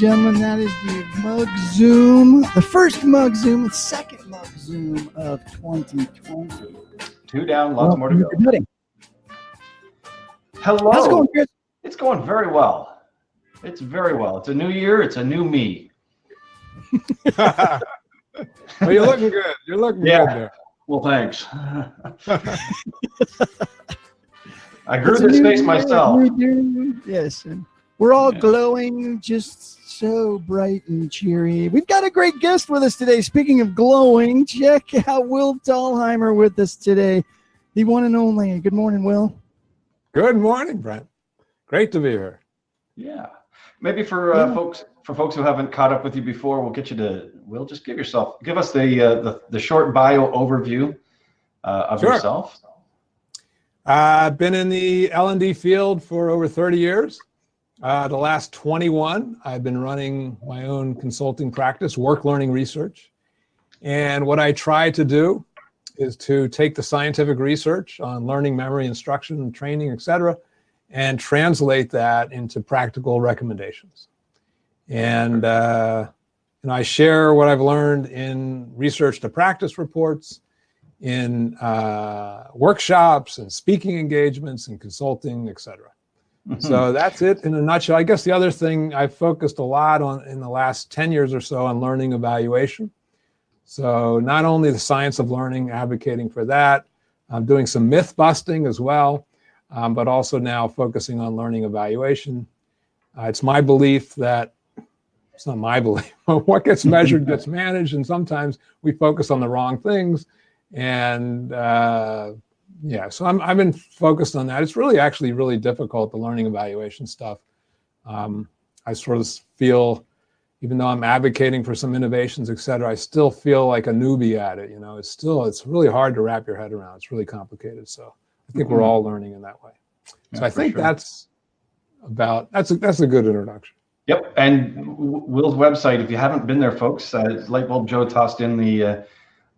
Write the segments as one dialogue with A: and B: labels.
A: Whoa, ladies and gentlemen, that is the Mug Zoom, the first Mug Zoom, the second Mug Zoom of 2020.
B: Two down, lots more to go.
A: Everybody.
B: Hello.
A: How's it going, Chris?
B: It's going very well. It's very well. It's a new year. It's a new me.
C: well, you're looking good. You're looking
B: Yeah.
C: good there.
B: Well, thanks. I grew
A: It's
B: this
A: new
B: face myself.
A: new year. Yes, and we're all
B: Yeah.
A: glowing, just so bright and cheery. We've got a great guest with us today. Speaking of glowing, check out Will Thalheimer with us today, the one and only. Good morning, Will.
C: Good morning, Brent. Great to be here.
B: Yeah. Maybe for uh,
A: Yeah.
B: folks for folks who haven't caught up with you before, we'll get you to. Will just give yourself give us the uh, the, the short bio overview uh, of
C: Sure.
B: yourself.
C: I've been in the L&D field for over 30 years. Uh, the last 21, I've been running my own consulting practice, work learning research. And what I try to do is to take the scientific research on learning, memory, instruction, and training, et cetera, and translate that into practical recommendations. And uh, know, I share what I've learned in research to practice reports, in uh, workshops and speaking engagements and consulting, et cetera.
B: Mhm.
C: So that's it in a nutshell. I guess the other thing I've focused a lot on in the last 10 years or so on learning evaluation. So not only the science of learning, advocating for that, I'm doing some myth busting as well, um, but also now focusing on learning evaluation. Uh, it's my belief that it's not my belief, but what gets measured gets managed, and sometimes we focus on the wrong things. And uh, yeah, so I'm, I've been focused on that. It's really actually really difficult, the learning evaluation stuff. Um, I sort of feel, even though I'm advocating for some innovations, et cetera, I still feel like a newbie at it. You know, it's still, it's really hard to wrap your head around. It's really complicated. So I think we're
B: Mhm.
C: all learning in that way. So I think
B: sure.
C: that's about, that's a, that's a good introduction.
B: Yep, and Will's website. If you haven't been there, folks, uh, Lightbulb Joe tossed in the uh,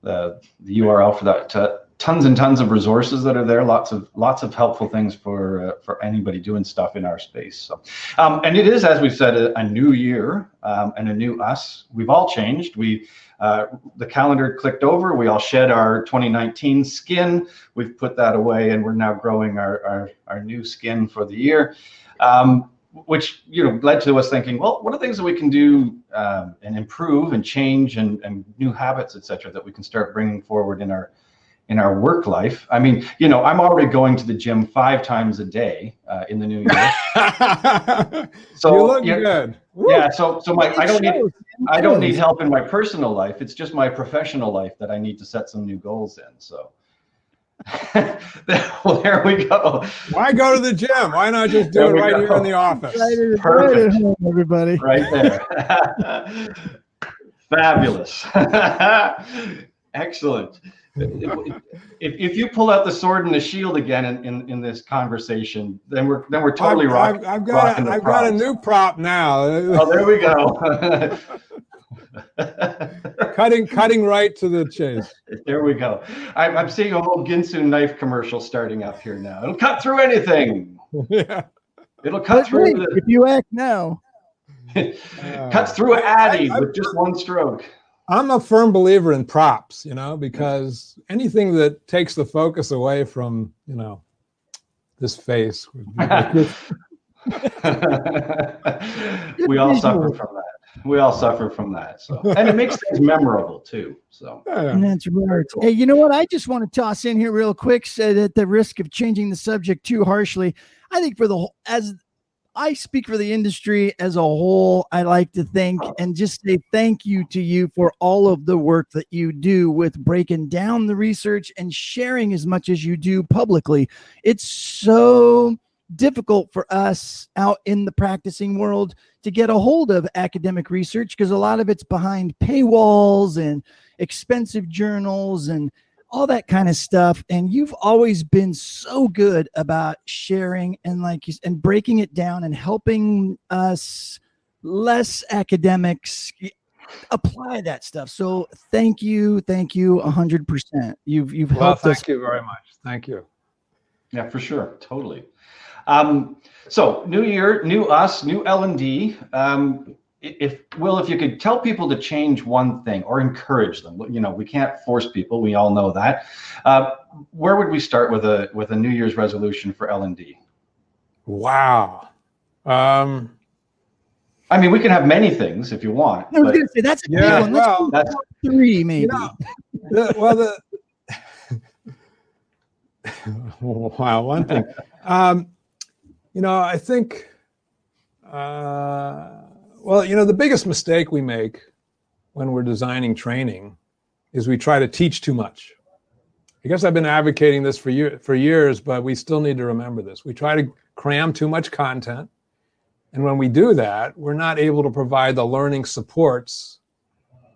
B: the, the URL for that. Uh, tons and tons of resources that are there. Lots of lots of helpful things for uh, for anybody doing stuff in our space. So, um, and it is, as we've said, a, a new year um, and a new us. We've all changed. We uh, the calendar clicked over. We all shed our 2019 skin. We've put that away, and we're now growing our our, our new skin for the year. Um, which you know led to us thinking, well, what are things that we can do um, and improve and change and, and new habits, et cetera, that we can start bringing forward in our in our work life. I mean, you know, I'm already going to the gym five times a day uh, in the new year. So
C: you look
B: yeah,
C: good. Woo.
B: yeah, so so my I don't need I don't need help in my personal life. It's just my professional life that I need to set some new goals in. So. well, there we go.
C: Why go to the gym? Why not just do it right
B: go.
C: here in the office?
A: Right at-
B: Perfect.
A: right home, everybody.
B: right there. Fabulous. Excellent. If, if you pull out the sword and the shield again in, in, in this conversation, then we're then we're totally
C: I've,
B: rock.
C: I've, I've got
B: rocking
C: a,
B: the
C: I've got a new prop now.
B: Oh, there we go.
C: cutting cutting right to the chase.
B: there we go. I'm, I'm seeing a whole Ginsu knife commercial starting up here now. It'll cut through anything.
C: yeah.
B: It'll cut
A: But
B: through
A: wait,
B: the,
A: if you act now,
B: cuts through Addy
C: I- I-
B: with just one stroke.
C: I'm a firm believer in props, you know, because anything that takes the focus away from, you know, this face.
B: we all suffer from that. We all suffer from that. So, and it makes things memorable too. So,
A: And that's right.
B: cool.
A: Hey, you know what? I just want to toss in here real quick, so at the risk of changing the subject too harshly. I think for the whole, as I speak for the industry as a whole, I like to think, oh. and just say thank you to you for all of the work that you do with breaking down the research and sharing as much as you do publicly. It's so difficult for us out in the practicing world to get a hold of academic research because a lot of it's behind paywalls and expensive journals and all that kind of stuff and you've always been so good about sharing and like you and breaking it down and helping us less academics apply that stuff so thank you thank you a 100% you've you've
C: Well,
A: helped us
C: thank you very much. Thank you.
B: Yeah, for sure, totally. Um, so new year, new us, new L and D. Um, if Will, if you could tell people to change one thing or encourage them, you know, we can't force people. We all know that. Uh, where would we start with a with a New Year's resolution for L and D?
C: Wow. Um,
B: I mean, we can have many things if you want.
A: I was going to say that's a yeah, big one. Let's well, that's three, maybe. You know,
C: the, well, the wow, one thing. Um, you know, I think. Uh, well, you know, the biggest mistake we make when we're designing training is we try to teach too much. I guess I've been advocating this for year, for years, but we still need to remember this. We try to cram too much content, and when we do that, we're not able to provide the learning supports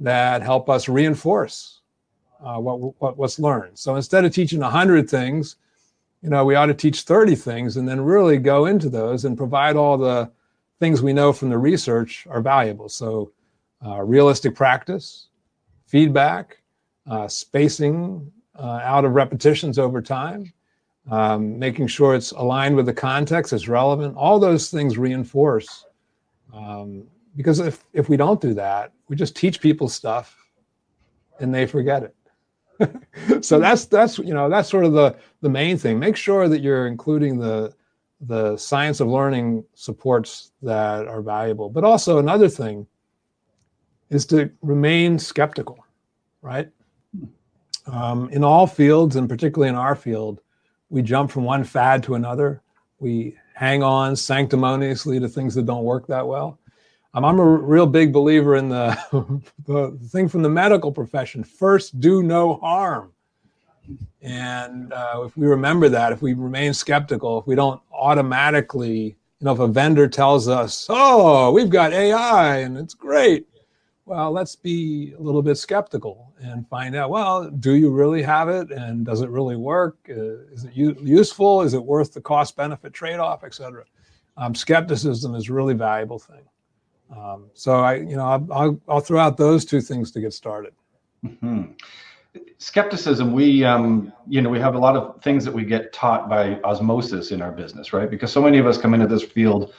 C: that help us reinforce uh, what, what what's learned. So instead of teaching hundred things, you know, we ought to teach thirty things, and then really go into those and provide all the things we know from the research are valuable. So, uh, realistic practice, feedback, uh, spacing uh, out of repetitions over time, um, making sure it's aligned with the context, it's relevant. All those things reinforce. Um, because if, if we don't do that, we just teach people stuff and they forget it. so that's that's you know that's sort of the the main thing. Make sure that you're including the the science of learning supports that are valuable. But also another thing is to remain skeptical, right? Um, in all fields, and particularly in our field, we jump from one fad to another. We hang on sanctimoniously to things that don't work that well. Um, I'm a real big believer in the, the thing from the medical profession first, do no harm. And uh, if we remember that, if we remain skeptical, if we don't automatically, you know, if a vendor tells us, oh, we've got AI and it's great, well, let's be a little bit skeptical and find out, well, do you really have it? And does it really work? Uh, is it u- useful? Is it worth the cost benefit trade off, et cetera? Um, skepticism is a really valuable thing. Um, so I, you know, I'll, I'll, I'll, throw out those two things to get started.
B: Mm-hmm skepticism we um, you know we have a lot of things that we get taught by osmosis in our business right? Because so many of us come into this field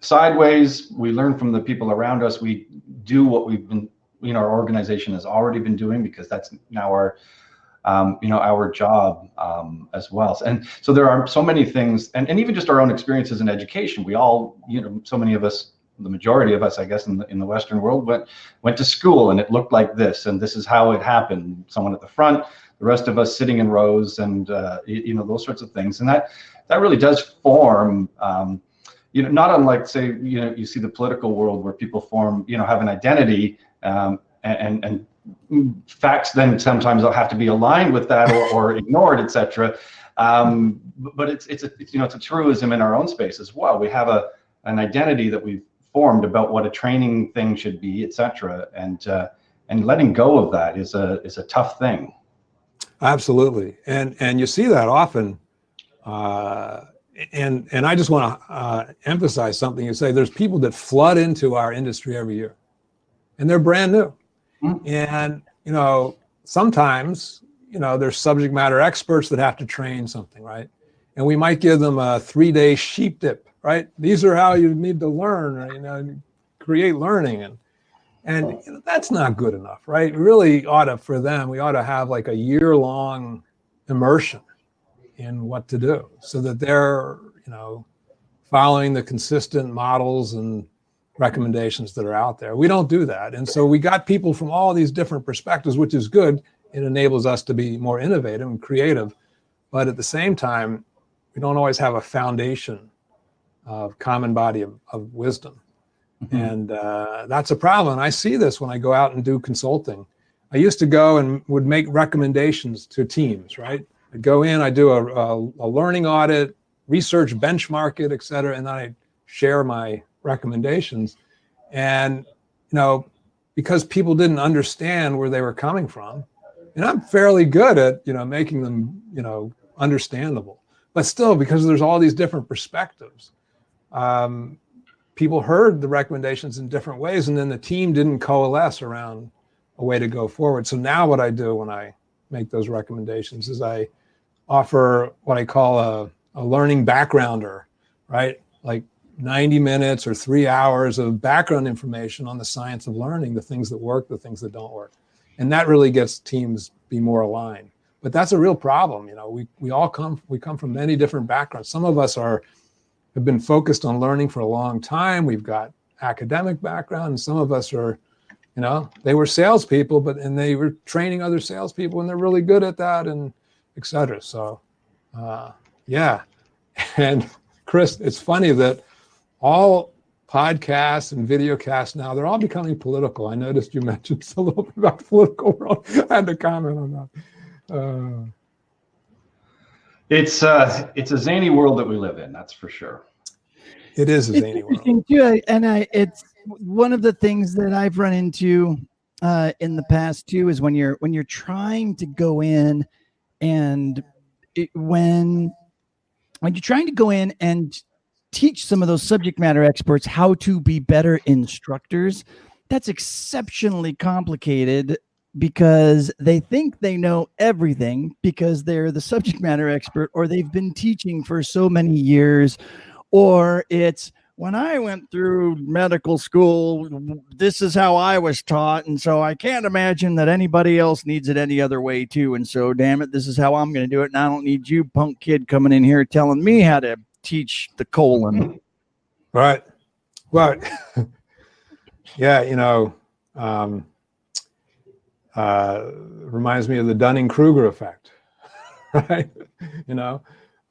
B: sideways. We learn from the people around us. We do what we've been you know our organization has already been doing because that's now our um, you know our job um, as well. And so there are so many things and, and even just our own experiences in education. We all you know so many of us the majority of us, I guess, in the, in the Western world went went to school and it looked like this, and this is how it happened. Someone at the front, the rest of us sitting in rows, and uh, you, know those sorts of things, and that that really does form. Um, you know, not unlike say, you know, you see the political world where people form, you know, have an identity, um, and and facts then sometimes they'll have to be aligned with that or, or ignored, etc. Um, but it's it's a it's, you know it's a truism in our own space as well. We have a an identity that we've formed about what a training thing should be, etc. And uh, and letting go of that is a is a tough thing.
C: Absolutely, and and you see that often. Uh, and and I just want to uh, emphasize something. You say there's people that flood into our industry every year, and they're brand new. Mm-hmm. And you know sometimes you know there's subject matter experts that have to train something, right? And we might give them a three day sheep dip right? These are how you need to learn, you know, create learning, and and that's not good enough, right? Really ought to for them. We ought to have like a year long immersion in what to do, so that they're you know following the consistent models and recommendations that are out there. We don't do that, and so we got people from all these different perspectives, which is good. It enables us to be more innovative and creative, but at the same time, we don't always have a foundation of common body of, of wisdom. Mm-hmm. And uh, that's a problem. And I see this when I go out and do consulting. I used to go and would make recommendations to teams, right? I'd go in, I do a, a, a learning audit, research, benchmark it, et cetera, and then I share my recommendations. And, you know, because people didn't understand where they were coming from, and I'm fairly good at, you know, making them, you know, understandable. But still, because there's all these different perspectives, um, people heard the recommendations in different ways, and then the team didn't coalesce around a way to go forward. So now, what I do when I make those recommendations is I offer what I call a, a learning backgrounder, right? Like 90 minutes or three hours of background information on the science of learning, the things that work, the things that don't work. And that really gets teams be more aligned. But that's a real problem. You know, we, we all come, we come from many different backgrounds. Some of us are, have been focused on learning for a long time. We've got academic background and some of us are, you know, they were salespeople, but, and they were training other salespeople and they're really good at that and et cetera. So, uh, yeah. And Chris, it's funny that all podcasts and video casts now they're all becoming political i noticed you mentioned a little bit about political world i had to comment on that uh,
B: it's uh it's a zany world that we live in that's for sure.
C: It is a
A: it's
C: zany
A: interesting
C: world.
A: too, and I it's one of the things that I've run into uh, in the past too is when you're when you're trying to go in and it, when when you're trying to go in and teach some of those subject matter experts how to be better instructors that's exceptionally complicated because they think they know everything because they're the subject matter expert or they've been teaching for so many years or it's when I went through medical school, this is how I was taught. And so I can't imagine that anybody else needs it any other way, too. And so, damn it, this is how I'm going to do it. And I don't need you, punk kid, coming in here telling me how to teach the colon.
C: right right yeah you know um, uh, reminds me of the dunning-kruger effect right you know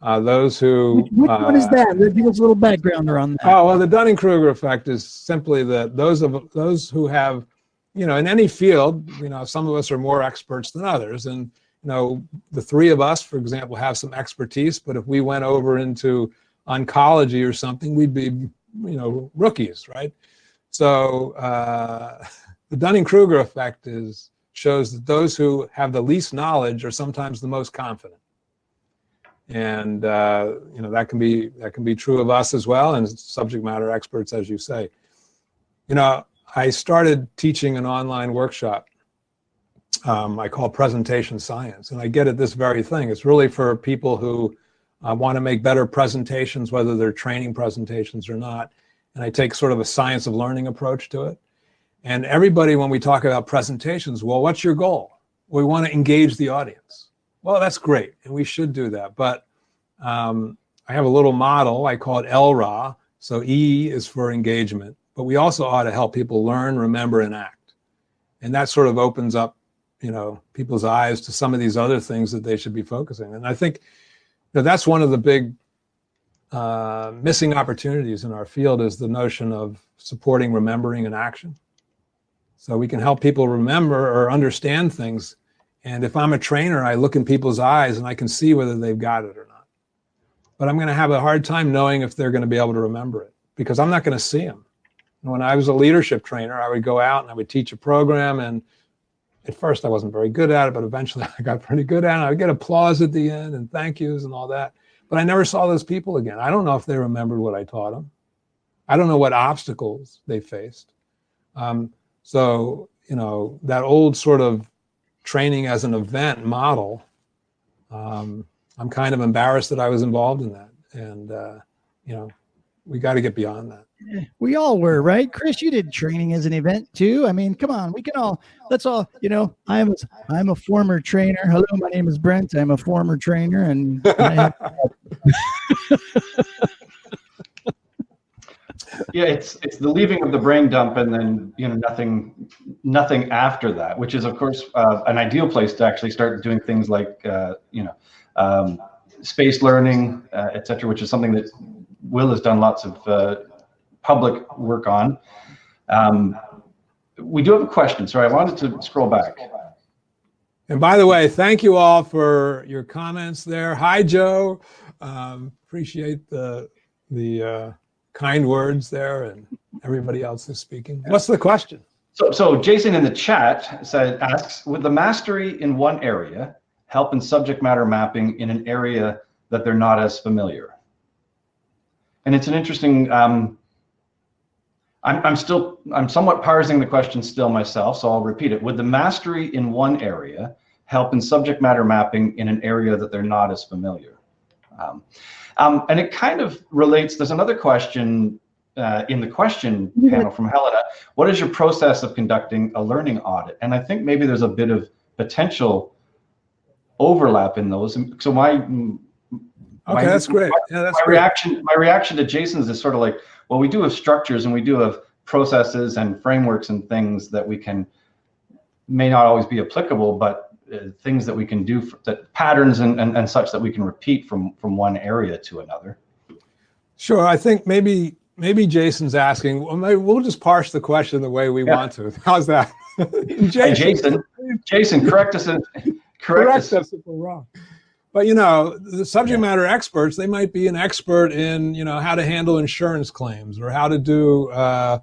C: uh, those who
A: What- what is
C: uh,
A: that? Give us a little background around that.
C: Oh well, the Dunning Kruger effect is simply that those of those who have, you know, in any field, you know, some of us are more experts than others, and you know, the three of us, for example, have some expertise. But if we went over into oncology or something, we'd be, you know, rookies, right? So uh, the Dunning Kruger effect is shows that those who have the least knowledge are sometimes the most confident. And uh, you know that can be that can be true of us as well and subject matter experts as you say. You know i started teaching an online workshop um, i call presentation science. And i get at this very thing. It's really for people who uh, want to make better presentations whether they're training presentations or not. And i take sort of a science of learning approach to it and everybody when we talk about presentations well what's your goal we want to engage the audience well, that's great, and we should do that. But um, I have a little model. I call it ELRA. So E is for engagement, but we also ought to help people learn, remember, and act. And that sort of opens up, you know, people's eyes to some of these other things that they should be focusing. And I think you know, that's one of the big uh, missing opportunities in our field is the notion of supporting remembering and action. So we can help people remember or understand things and if I'm a trainer, I look in people's eyes and I can see whether they've got it or not. But I'm going to have a hard time knowing if they're going to be able to remember it because I'm not going to see them. And when I was a leadership trainer, I would go out and I would teach a program. And at first, I wasn't very good at it, but eventually I got pretty good at it. I would get applause at the end and thank yous and all that. But I never saw those people again. I don't know if they remembered what I taught them. I don't know what obstacles they faced. Um, so, you know, that old sort of training as an event model, um, I'm kind of embarrassed that I was involved in that. And, uh, you know, we got to get beyond that.
A: We all were, right? Chris, you did training as an event too. I mean, come on, we can all, let's all, you know, I'm, I'm a former trainer. Hello, my name is Brent. I'm a former trainer and I have,
B: yeah it's it's the leaving of the brain dump and then you know nothing nothing after that which is of course uh, an ideal place to actually start doing things like uh, you know um, space learning uh, etc which is something that will has done lots of uh, public work on um, we do have a question sorry i wanted to scroll back
C: And by the way, thank you all for your comments there. Hi, Joe. Um, appreciate the the uh, kind words there, and everybody else who's speaking. What's the question?
B: So, so Jason in the chat said asks, would the mastery in one area help in subject matter mapping in an area that they're not as familiar? And it's an interesting. Um, I'm, I'm still I'm somewhat parsing the question still myself, so I'll repeat it. Would the mastery in one area help in subject matter mapping in an area that they're not as familiar. Um, um, and it kind of relates, there's another question uh, in the question mm-hmm. panel from Helena. What is your process of conducting a learning audit? And I think maybe there's a bit of potential overlap in those. So my
C: okay, my, that's great. Yeah, that's
B: my
C: great.
B: reaction. My reaction to Jason's is sort of like, well, we do have structures and we do have processes and frameworks and things that we can may not always be applicable, but things that we can do for, that patterns and, and, and such that we can repeat from from one area to another.
C: Sure, I think maybe maybe Jason's asking. Well, maybe we'll just parse the question the way we yeah. want to. How's that?
B: Jason, hey, Jason, Jason, correct us. In, correct, correct us.
C: if we're wrong. But you know, the subject matter experts, they might be an expert in you know how to handle insurance claims or how to do uh,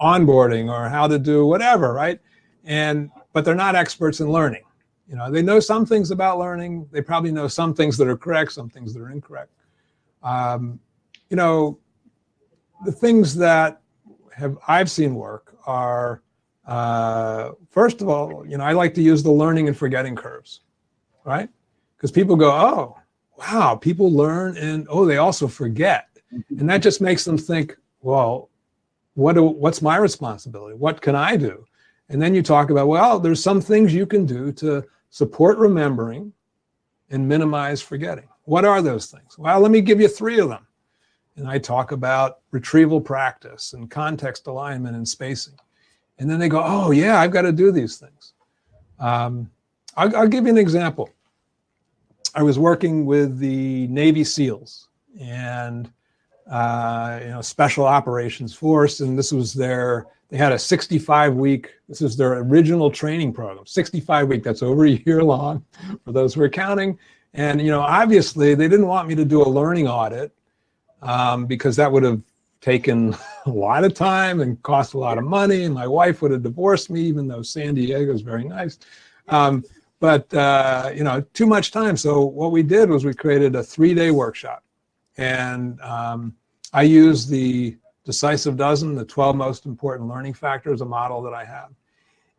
C: onboarding or how to do whatever, right? And but they're not experts in learning. You know, they know some things about learning. They probably know some things that are correct, some things that are incorrect. Um, you know, the things that have I've seen work are uh, first of all, you know, I like to use the learning and forgetting curves, right? Because people go, oh, wow, people learn and oh, they also forget, and that just makes them think, well, what do, what's my responsibility? What can I do? And then you talk about, well, there's some things you can do to support remembering and minimize forgetting. What are those things? Well, let me give you three of them and I talk about retrieval practice and context alignment and spacing. And then they go, oh, yeah, I've got to do these things. Um, I'll, I'll, give you an example. I was working with the Navy SEALs and uh, you know Special Operations Force, and this was their. They had a 65 week. This is their original training program. 65 week. That's over a year long, for those who are counting. And you know, obviously, they didn't want me to do a learning audit um, because that would have taken a lot of time and cost a lot of money. And my wife would have divorced me, even though San Diego is very nice. Um, but uh, you know, too much time. So what we did was we created a three-day workshop, and um, I used the decisive dozen, the 12 most important learning factors, a model that I have.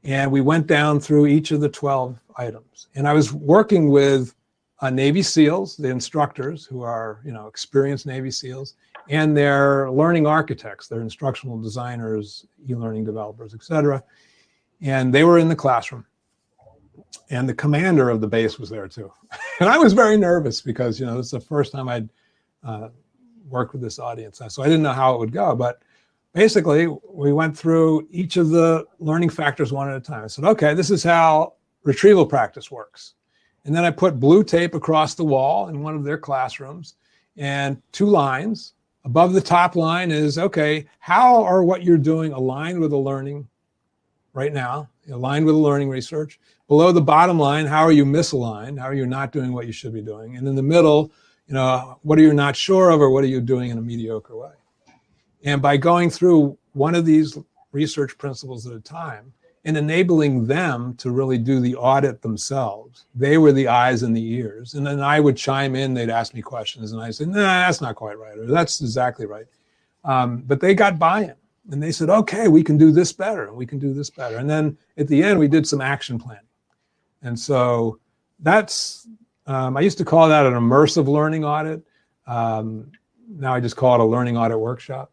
C: And we went down through each of the 12 items. And I was working with uh, Navy SEALs, the instructors who are, you know, experienced Navy SEALs, and their learning architects, their instructional designers, e-learning developers, etc. And they were in the classroom. And the commander of the base was there too. and I was very nervous because, you know, this is the first time I'd uh, worked with this audience. So I didn't know how it would go. But basically, we went through each of the learning factors one at a time. I said, okay, this is how retrieval practice works and then I put blue tape across the wall in one of their classrooms and two lines. Above the top line is okay, how are what you're doing aligned with the learning right now, aligned with the learning research? Below the bottom line, how are you misaligned? How are you not doing what you should be doing? And in the middle, you know, what are you not sure of or what are you doing in a mediocre way? And by going through one of these research principles at a time, and enabling them to really do the audit themselves. They were the eyes and the ears. And then I would chime in, they'd ask me questions, and I said, nah, that's not quite right, or that's exactly right. Um, but they got buy in and they said, okay, we can do this better, and we can do this better. And then at the end, we did some action planning. And so that's, um, I used to call that an immersive learning audit. Um, now I just call it a learning audit workshop.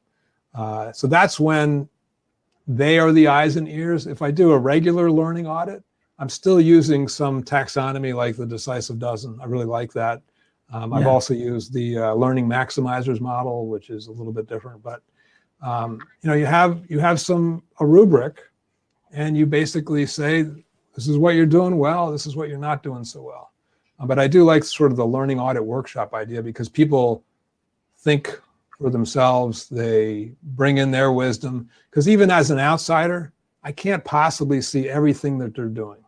C: Uh, so that's when they are the eyes and ears. If I do a regular learning audit, I'm still using some taxonomy like the decisive dozen. I really like that. Um, yeah. I've also used the uh, learning maximizers model, which is a little bit different. But um, you know, you have you have some a rubric, and you basically say, this is what you're doing well. This is what you're not doing so well. Uh, but I do like sort of the learning audit workshop idea because people think for themselves. They bring in their wisdom. Because even as an outsider, I can't possibly see everything that they're doing.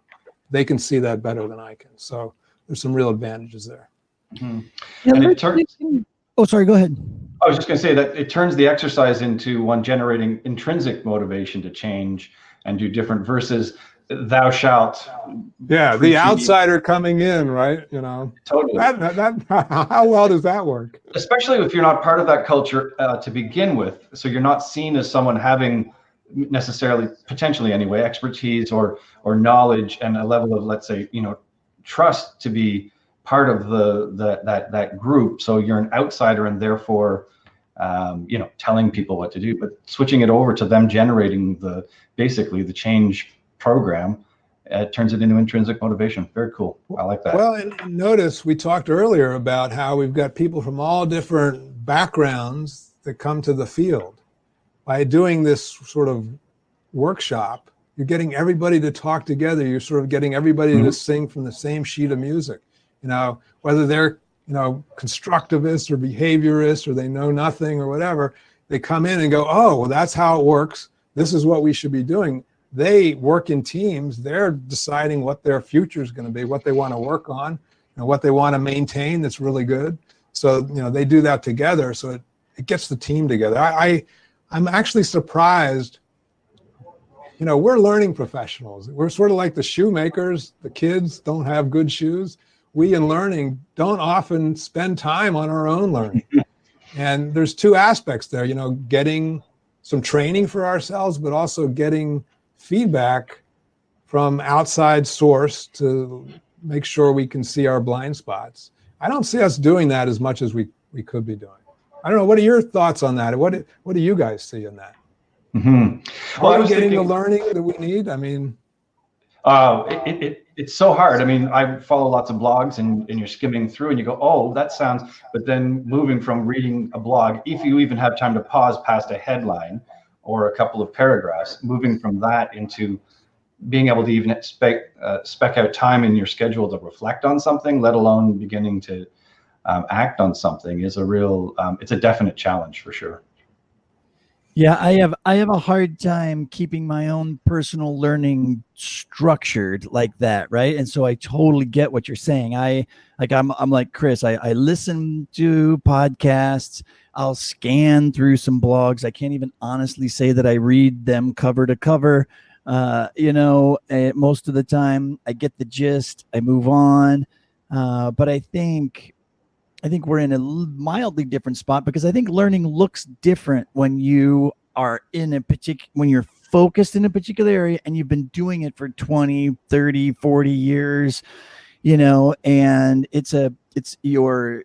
C: They can see that better than I can. So there's some real advantages there.
A: Mm-hmm. And it turns, oh, sorry, go ahead.
B: I was just going to say that it turns the exercise into one generating intrinsic motivation to change and do different versus thou shalt
C: yeah the outsider coming in right you know
B: totally
C: that, that, how well does that work
B: especially if you're not part of that culture uh, to begin with so you're not seen as someone having necessarily potentially anyway expertise or or knowledge and a level of let's say you know trust to be part of the, the that that group. So you're an outsider, and therefore, um, you know, telling people what to do. But switching it over to them generating the basically the change program. It turns it into intrinsic motivation. Very cool. I like that.
C: Well, and notice we talked earlier about how we've got people from all different backgrounds that come to the field. By doing this sort of workshop, you're getting everybody to talk together. You're sort of getting everybody mm-hmm. to sing from the same sheet of music you know, whether they're, you know, constructivists or behaviorists or they know nothing or whatever, they come in and go, oh, well, that's how it works. This is what we should be doing. They work in teams. They're deciding what their future is going to be, what they want to work on, and what they want to maintain that's really good. So, you know, they do that together. So it, it gets the team together. I, I I'm actually surprised you know we're learning professionals we're sort of like the shoemakers the kids don't have good shoes we in learning don't often spend time on our own learning. and there's two aspects there, you know, getting some training for ourselves, but also getting feedback from outside source to make sure we can see our blind spots. I don't see us doing that as much as we, we could be doing. I don't know. What are your thoughts on that? What what do you guys see in that? Mm-hmm. Well, Are we getting thinking, the learning that we need? I mean,
B: uh, it, it, it's so hard. I mean, I follow lots of blogs and, and you're skimming through and you go, oh, that sounds, but then moving from reading a blog, if you even have time to pause past a headline or a couple of paragraphs, moving from that into being able to even spec, uh, spec out time in your schedule to reflect on something, let alone beginning to um, act on something is a real, um, it's a definite challenge for sure.
A: Yeah, I have I have a hard time keeping my own personal learning structured like that, right? And so I totally get what you're saying. I like I'm I'm like Chris. I, I listen to podcasts. I'll scan through some blogs. I can't even honestly say that I read them cover to cover. Uh, you know, uh, most of the time I get the gist. I move on. Uh, but I think I think we're in a mildly different spot because I think learning looks different when you are in a particular when you're focused in a particular area and you've been doing it for 20, 30, 40 years, you know, and it's a it's your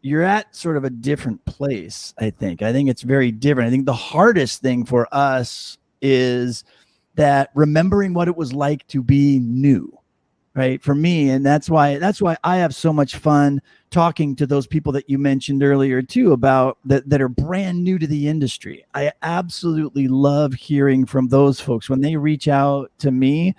A: you're at sort of a different place, I think. I think it's very different. I think the hardest thing for us is that remembering what it was like to be new right for me and that's why that's why i have so much fun talking to those people that you mentioned earlier too about that that are brand new to the industry. I absolutely love hearing from those folks. When they reach out to me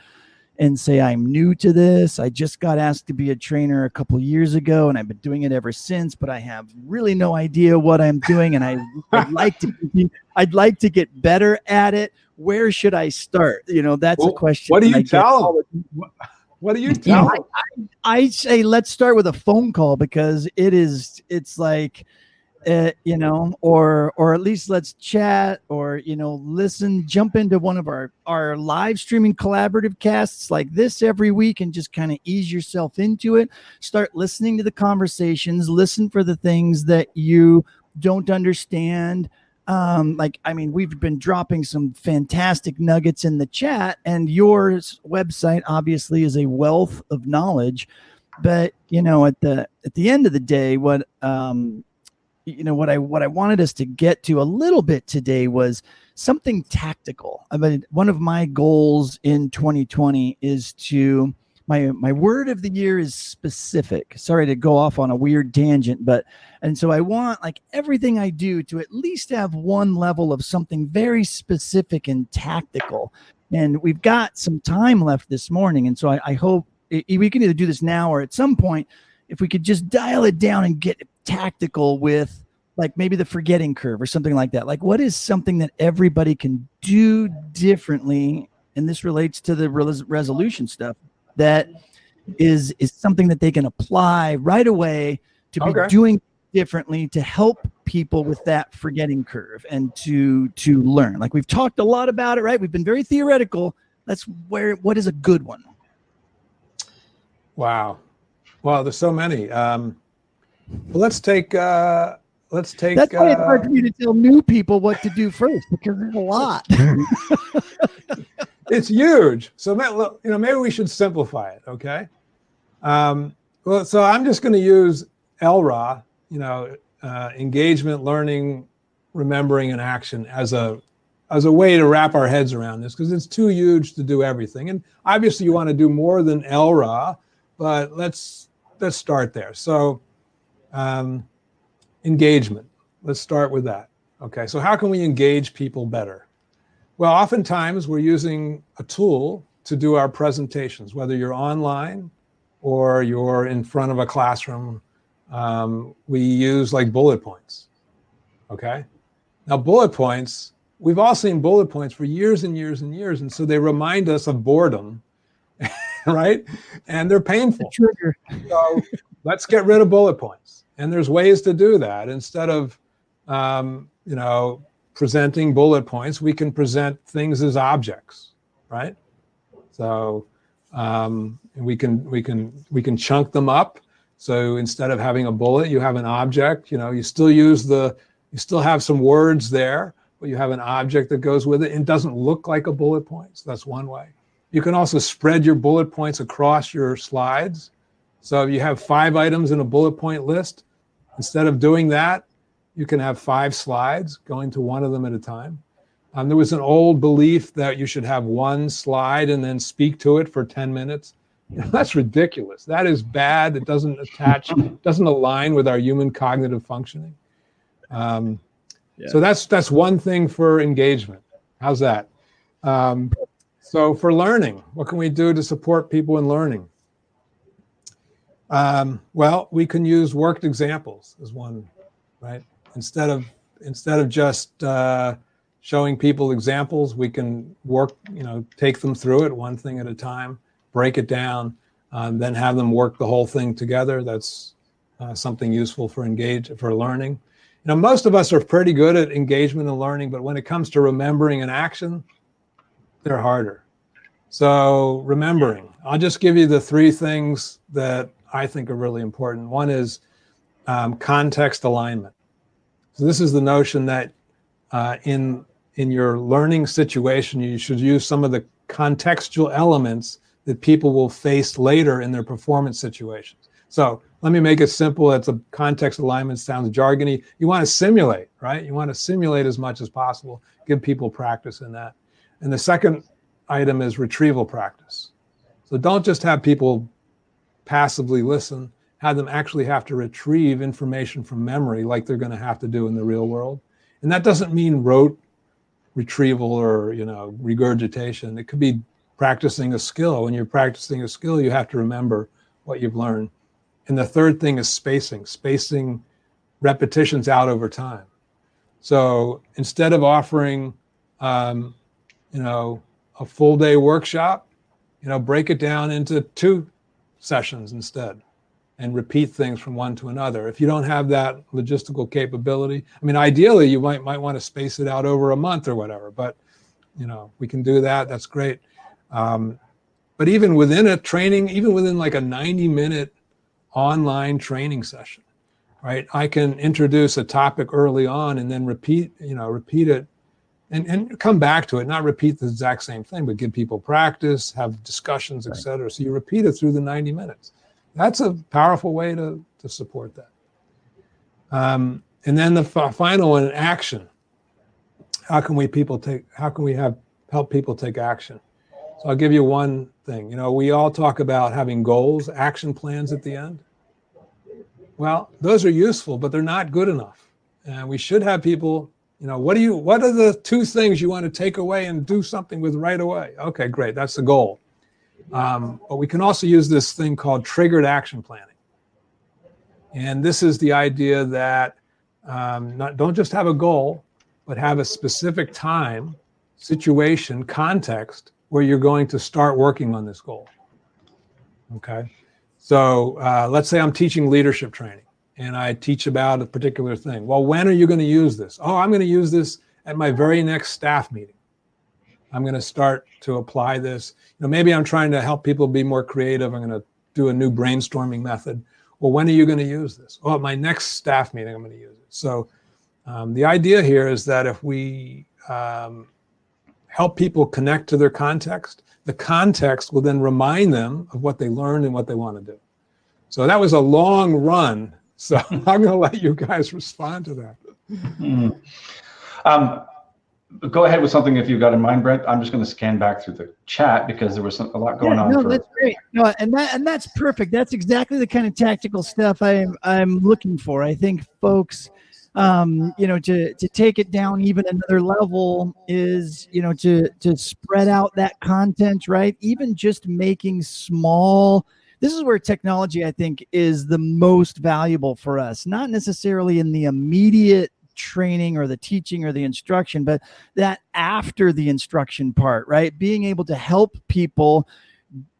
A: and say i'm new to this. I just got asked to be a trainer a couple years ago and i've been doing it ever since but i have really no idea what i'm doing and i would like to be, i'd like to get better at it. Where should i start? You know that's well, a question
C: what do you tell them what do you tell? Yeah,
A: I, I, say let's start with a phone call because it is. It's like, uh, you know, or or at least let's chat or you know listen, jump into one of our our live streaming collaborative casts like this every week and just kind of ease yourself into it. Start listening to the conversations. Listen for the things that you don't understand um like i mean we've been dropping some fantastic nuggets in the chat and your website obviously is a wealth of knowledge. But you know at the at the end of the day what um you know what i what i wanted us to get to a little bit today was something tactical. I mean one of my goals in 2020 is to my my word of the year is specific. Sorry to go off on a weird tangent but and so i want like everything i do to at least have one level of something very specific and tactical. And we've got some time left this morning and so i, I hope it, we can either do this now or at some point if we could just dial it down and get tactical with like maybe the forgetting curve or something like that. Like what is something that everybody can do differently? And this relates to the resolution stuff that is is something that they can apply right away to be okay. doing differently to help people with that forgetting curve and to to learn. Like we've talked a lot about it right? We've been very theoretical. That's where what is a good one?
C: Wow. Well there's so many. Um well, let's take uh let's take
A: that's why uh, it's hard for me to tell new people what to do first because there's a lot
C: it's huge. So you know, maybe we should simplify it. Okay. Um, well, so I'm just going to use ELRA, you know, uh, engagement, learning, remembering, and action as a as a way to wrap our heads around this because it's too huge to do everything. And obviously, you want to do more than ELRA, but let's let's start there. So, um, engagement. Let's start with that. Okay. So, how can we engage people better? Well, oftentimes we're using a tool to do our presentations, whether you're online or you're in front of a classroom. Um, we use like bullet points. Okay. Now, bullet points we've all seen bullet points for years and years and years. And so they remind us of boredom, right? And they're painful.
A: Trigger.
C: So let's get rid of bullet points. And there's ways to do that. Instead of, um, you know, presenting bullet points, we can present things as objects, right? So um, we can we can we can chunk them up. So instead of having a bullet, you have an object. You know, you still use the you still have some words there, but you have an object that goes with it and doesn't look like a bullet point. So that's one way. You can also spread your bullet points across your slides. So if you have five items in a bullet point list, instead of doing that, you can have five slides going to one of them at a time. Um, there was an old belief that you should have one slide and then speak to it for 10 minutes. that's ridiculous. That is bad. It doesn't attach, doesn't align with our human cognitive functioning. Um, so that's that's one thing for engagement. How's that? Um, so for learning, what can we do to support people in learning? Um, well, we can use worked examples as one, right? Instead of instead of just uh, showing people examples, we can work, you know, take them through it one thing at a time, break it down, um, then have them work the whole thing together. That's uh, something useful for engage for learning. You know, most of us are pretty good at engagement and learning, but when it comes to remembering and action, they're harder. So, remembering, I'll just give you the three things that I think are really important. One is um, context alignment. So, this is the notion that uh, in in your learning situation, you should use some of the contextual elements that people will face later in their performance situations. So, let me make it simple. It's a context alignment sounds jargony. You want to simulate, right? You want to simulate as much as possible, give people practice in that. And the second item is retrieval practice. So don't just have people passively listen, have them actually have to retrieve information from memory like they're going to have to do in the real world. And that doesn't mean rote retrieval or, you know, regurgitation. It could be practicing a skill. When you're practicing a skill, you have to remember what you've learned. And the third thing is spacing, spacing repetitions out over time. So instead of offering, um, you know, a full day workshop, you know, break it down into two sessions instead and repeat things from one to another. If you don't have that logistical capability, I mean, ideally you might might want to space it out over a month or whatever, but you know, we can do that. That's great. Um, but even within a training, even within like a 90 minute online training session, right? I can introduce a topic early on and then repeat, you know, repeat it and, and come back to it, not repeat the exact same thing, but give people practice, have discussions, et cetera. So you repeat it through the 90 minutes. That's a powerful way to, to support that. Um, and then the f- final one, action. How can we people take, how can we have help people take action? So I'll give you one thing. You know, we all talk about having goals, action plans at the end. Well, those are useful, but they're not good enough. And we should have people, you know, what do you what are the two things you want to take away and do something with right away? Okay, great. That's the goal. Um, but we can also use this thing called triggered action planning. And this is the idea that um, not, don't just have a goal, but have a specific time, situation, context where you're going to start working on this goal. Okay. So uh, let's say I'm teaching leadership training and I teach about a particular thing. Well, when are you going to use this? Oh, I'm going to use this at my very next staff meeting. I'm going to start to apply this. You know, maybe I'm trying to help people be more creative. I'm going to do a new brainstorming method. Well, when are you going to use this? Oh, at my next staff meeting, I'm going to use it. So um, the idea here is that if we um, help people connect to their context, the context will then remind them of what they learned and what they want to do. So that was a long run. So I'm going to let you guys respond to that.
B: Mm. Um, go ahead with something if you've got in mind, Brent. I'm just going to scan back through the chat because there was some, a lot going
A: yeah,
B: on.
A: No, that's great. No, and that and that's perfect. That's exactly the kind of tactical stuff I'm I'm looking for. I think folks, um, you know, to to take it down even another level is you know to to spread out that content, right? Even just making small. This is where technology, I think, is the most valuable for us. Not necessarily in the immediate training or the teaching or the instruction, but that after the instruction part, right? Being able to help people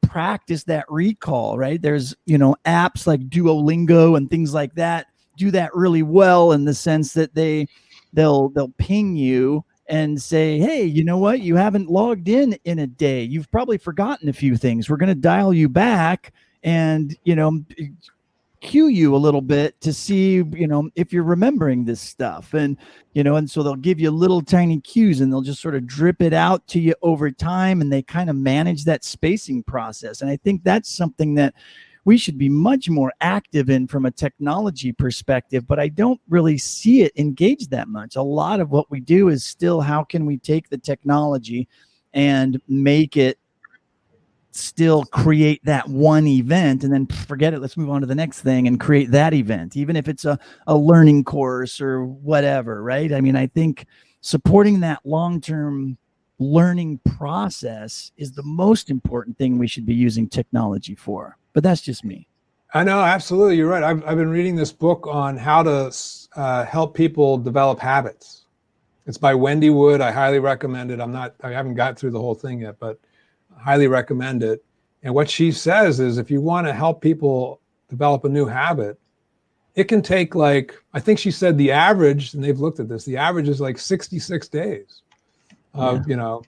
A: practice that recall, right? There's, you know, apps like Duolingo and things like that do that really well in the sense that they they'll they'll ping you and say, "Hey, you know what? You haven't logged in in a day. You've probably forgotten a few things. We're going to dial you back and, you know, cue you a little bit to see you know if you're remembering this stuff. And you know and so they'll give you little tiny cues and they'll just sort of drip it out to you over time and they kind of manage that spacing process. And i think that's something that we should be much more active in from a technology perspective but i don't really see it engaged that much. A lot of what we do is still how can we take the technology and make it still create that one event and then forget it let's move on to the next thing and create that event even if it's a, a learning course or whatever right? I mean i think supporting that long-term learning process is the most important thing we should be using technology for but that's just me.
C: I know absolutely you're right. I've, I've been reading this book on how to uh, help people develop habits. It's by wendy wood. I highly recommend it. I'm not i haven't got through the whole thing yet but highly recommend it. And what she says is if you want to help people develop a new habit, it can take like, I think she said the average, and they've looked at this, the average is like 66 days of, yeah. you know,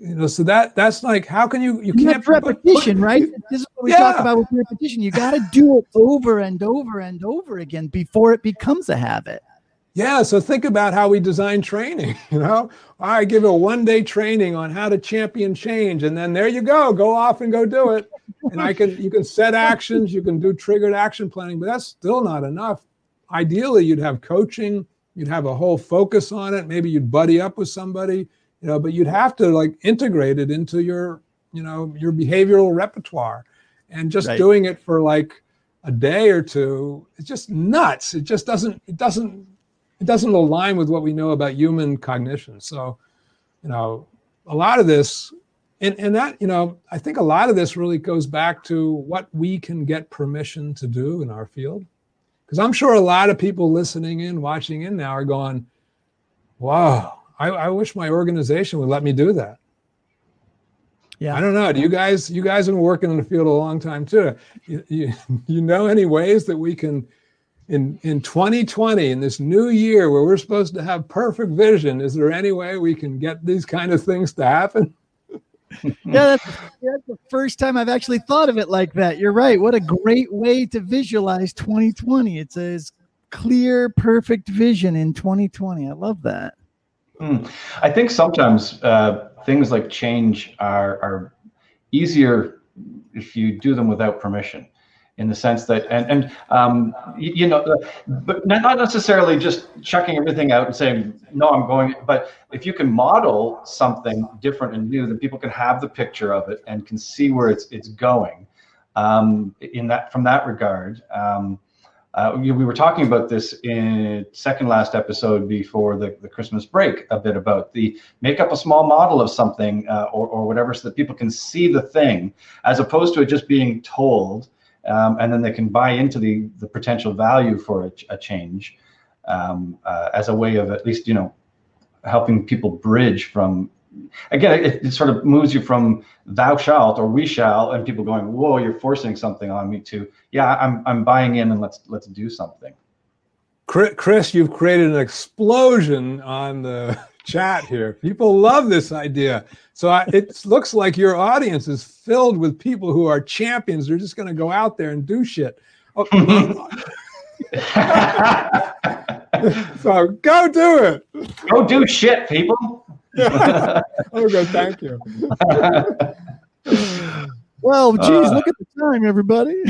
C: you know, so that that's like, how can you, you can't
A: repetition, put, right? This is what we yeah. talk about with repetition. You got to do it over and over and over again before it becomes a habit.
C: Yeah, so think about how we design training. You know, I give a one day training on how to champion change, and then there you go, go off and go do it. And I can you can set actions, you can do triggered action planning, but that's still not enough. Ideally, you'd have coaching, you'd have a whole focus on it. Maybe you'd buddy up with somebody, you know, but you'd have to like integrate it into your, you know, your behavioral repertoire. And just right. doing it for like a day or two, it's just nuts. It just doesn't, it doesn't it doesn't align with what we know about human cognition. So, you know, a lot of this, and, and that, you know, I think a lot of this really goes back to what we can get permission to do in our field. Because I'm sure a lot of people listening in, watching in now are going, wow, I, I wish my organization would let me do that. Yeah. I don't know. Do you guys, you guys have been working in the field a long time too. You, you, you know any ways that we can in in 2020 in this new year where we're supposed to have perfect vision is there any way we can get these kind of things to happen?
A: Yeah that's, that's, the first time i've actually thought of it like that. You're right. What a great way to visualize 2020 it's a clear perfect vision in 2020 i love that.
B: Mm. i think sometimes uh, things like change are, are easier if you do them without permission in the sense that and and um, you, know but not necessarily just checking everything out and saying no i'm going but if you can model something different and new then people can have the picture of it and can see where it's it's going um, in that from that regard. Um, uh, we, we, were talking about this in second last episode before the, the Christmas break a bit about the make up a small model of something uh, or, or whatever so that people can see the thing as opposed to it just being told um, and then they can buy into the the potential value for a, a change um, uh, as a way of at least you know helping people bridge from again it, it, sort of moves you from thou shalt or we shall and people going whoa you're forcing something on me to yeah i'm i'm buying in and let's let's do something.
C: Chris you've created an explosion on the chat here people love this idea so I, it looks like your audience is filled with people who are champions. They're just going to go out there and do shit. Oh, so go do it.
B: Go do shit, people.
C: okay, thank you.
A: well, geez, uh, look at the time, everybody.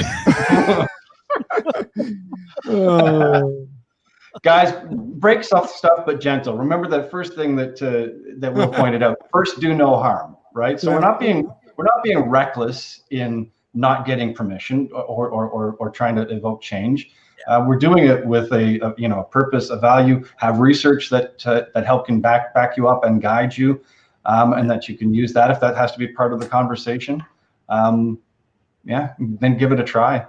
C: Oh.
B: Guys, break stuff, stuff, but gentle. Remember that first thing that uh, that Will pointed out. First, do no harm. Right. So we're not being we're not being reckless in not getting permission or or or, or trying to evoke change. Uh, we're doing it with a, a, you know a purpose, a value. Have research that uh, that help can back back you up and guide you, um, and that you can use that if that has to be part of the conversation. Um, yeah, then give it a try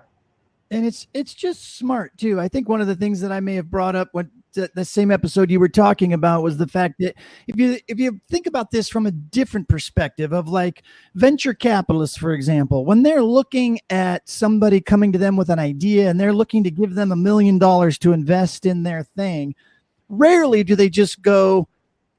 A: and it's it's just smart too. I think one of the things that I may have brought up the, the, same episode you were talking about was the fact that if you if you think about this from a different perspective of like venture capitalists for example when they're looking at somebody coming to them with an idea and they're looking to give them a million dollars to invest in their thing rarely do they just go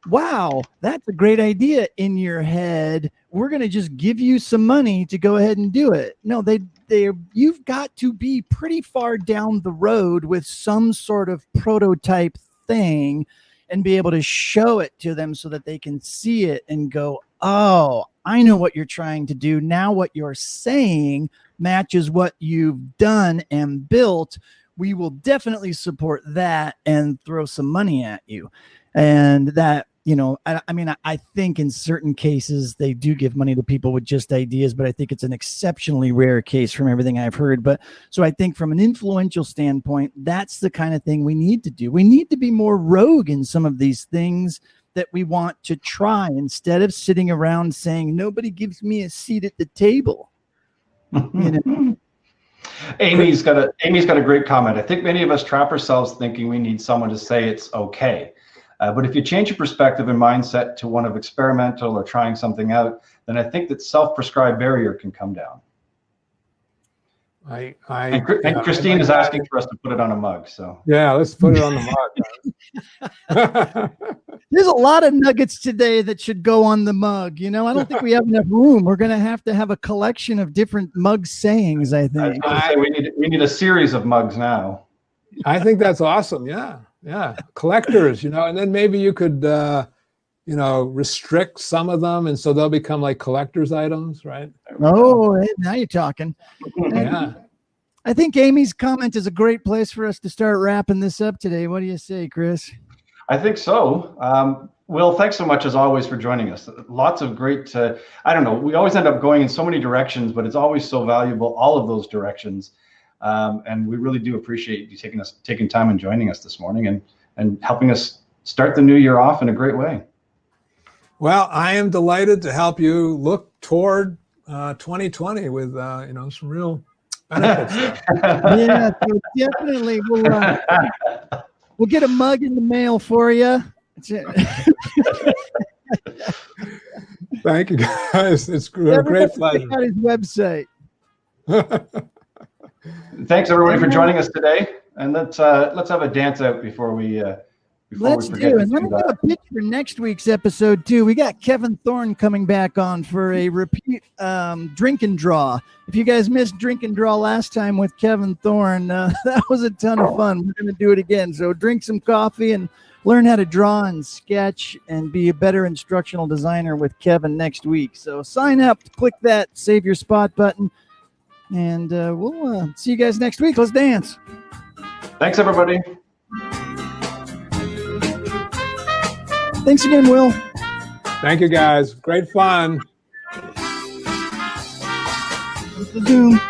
A: wow that's a great idea in your head we're going to just give you some money to go ahead and do it no they there you've got to be pretty far down the road with some sort of prototype thing and be able to show it to them so that they can see it and go oh i know what you're trying to do. Now what you're saying matches what you've done and built. We will definitely support that and throw some money at you. And that you know, I, I mean, I, I, think in certain cases they do give money to people with just ideas, but I think it's an exceptionally rare case from everything I've heard. But so I think from an influential standpoint, that's the kind of thing we need to do. We need to be more rogue in some of these things that we want to try instead of sitting around saying, nobody gives me a seat at the table. you
B: know? Amy's got a Amy's got a great comment. I think many of us trap ourselves thinking we need someone to say it's okay. Uh, but if you change your perspective and mindset to one of experimental or trying something out, then I think that self-prescribed barrier can come down.
C: I, I
B: and, and yeah, Christine is asking for us to put it on a mug. So
C: yeah, let's put it on the
A: mug. There's a lot of nuggets today that should go on the mug. You know, I don't think we have enough room. We're going to have to have a collection of different mug sayings. I think
B: I, we need we need a series of mugs now.
C: I think that's awesome. Yeah yeah collectors you know and then maybe you could uh you know restrict some of them and so they'll become like collectors items right?
A: Oh now you're talking.
C: Yeah.
A: I think amy's comment is a great place for us to start wrapping this up today. What do you say chris?
B: I think so. Um Will, thanks so much as always for joining us. Lots of great, uh, I don't know, we always end up going in so many directions, but it's always so valuable, all of those directions. Um, and we really do appreciate you taking us taking time and joining us this morning and and helping us start the new year off in a great way.
C: Well, I am delighted to help you look toward uh, 2020 with uh, you know some real benefits.
A: yeah, so definitely. We'll, uh, we'll get a mug in the mail for you.
C: Thank you, guys. It's a great pleasure.
A: Check out his website.
B: Thanks everybody for joining us today, and let's uh, let's have a dance out before we. Uh, before
A: let's
B: we
A: do, and let me give a pitch for next week's episode too. We got Kevin Thorn coming back on for a repeat um, drink and draw. If you guys missed drink and draw last time with Kevin Thorn, uh, that was a ton of fun. We're going to do it again. So drink some coffee and learn how to draw and sketch and be a better instructional designer with Kevin next week. So sign up, click that save your spot button and uh, we'll uh, see you guys next week. Let's dance.
B: Thanks, everybody.
A: Thanks again, Will.
C: Thank you, guys. Great fun.
A: Zoom.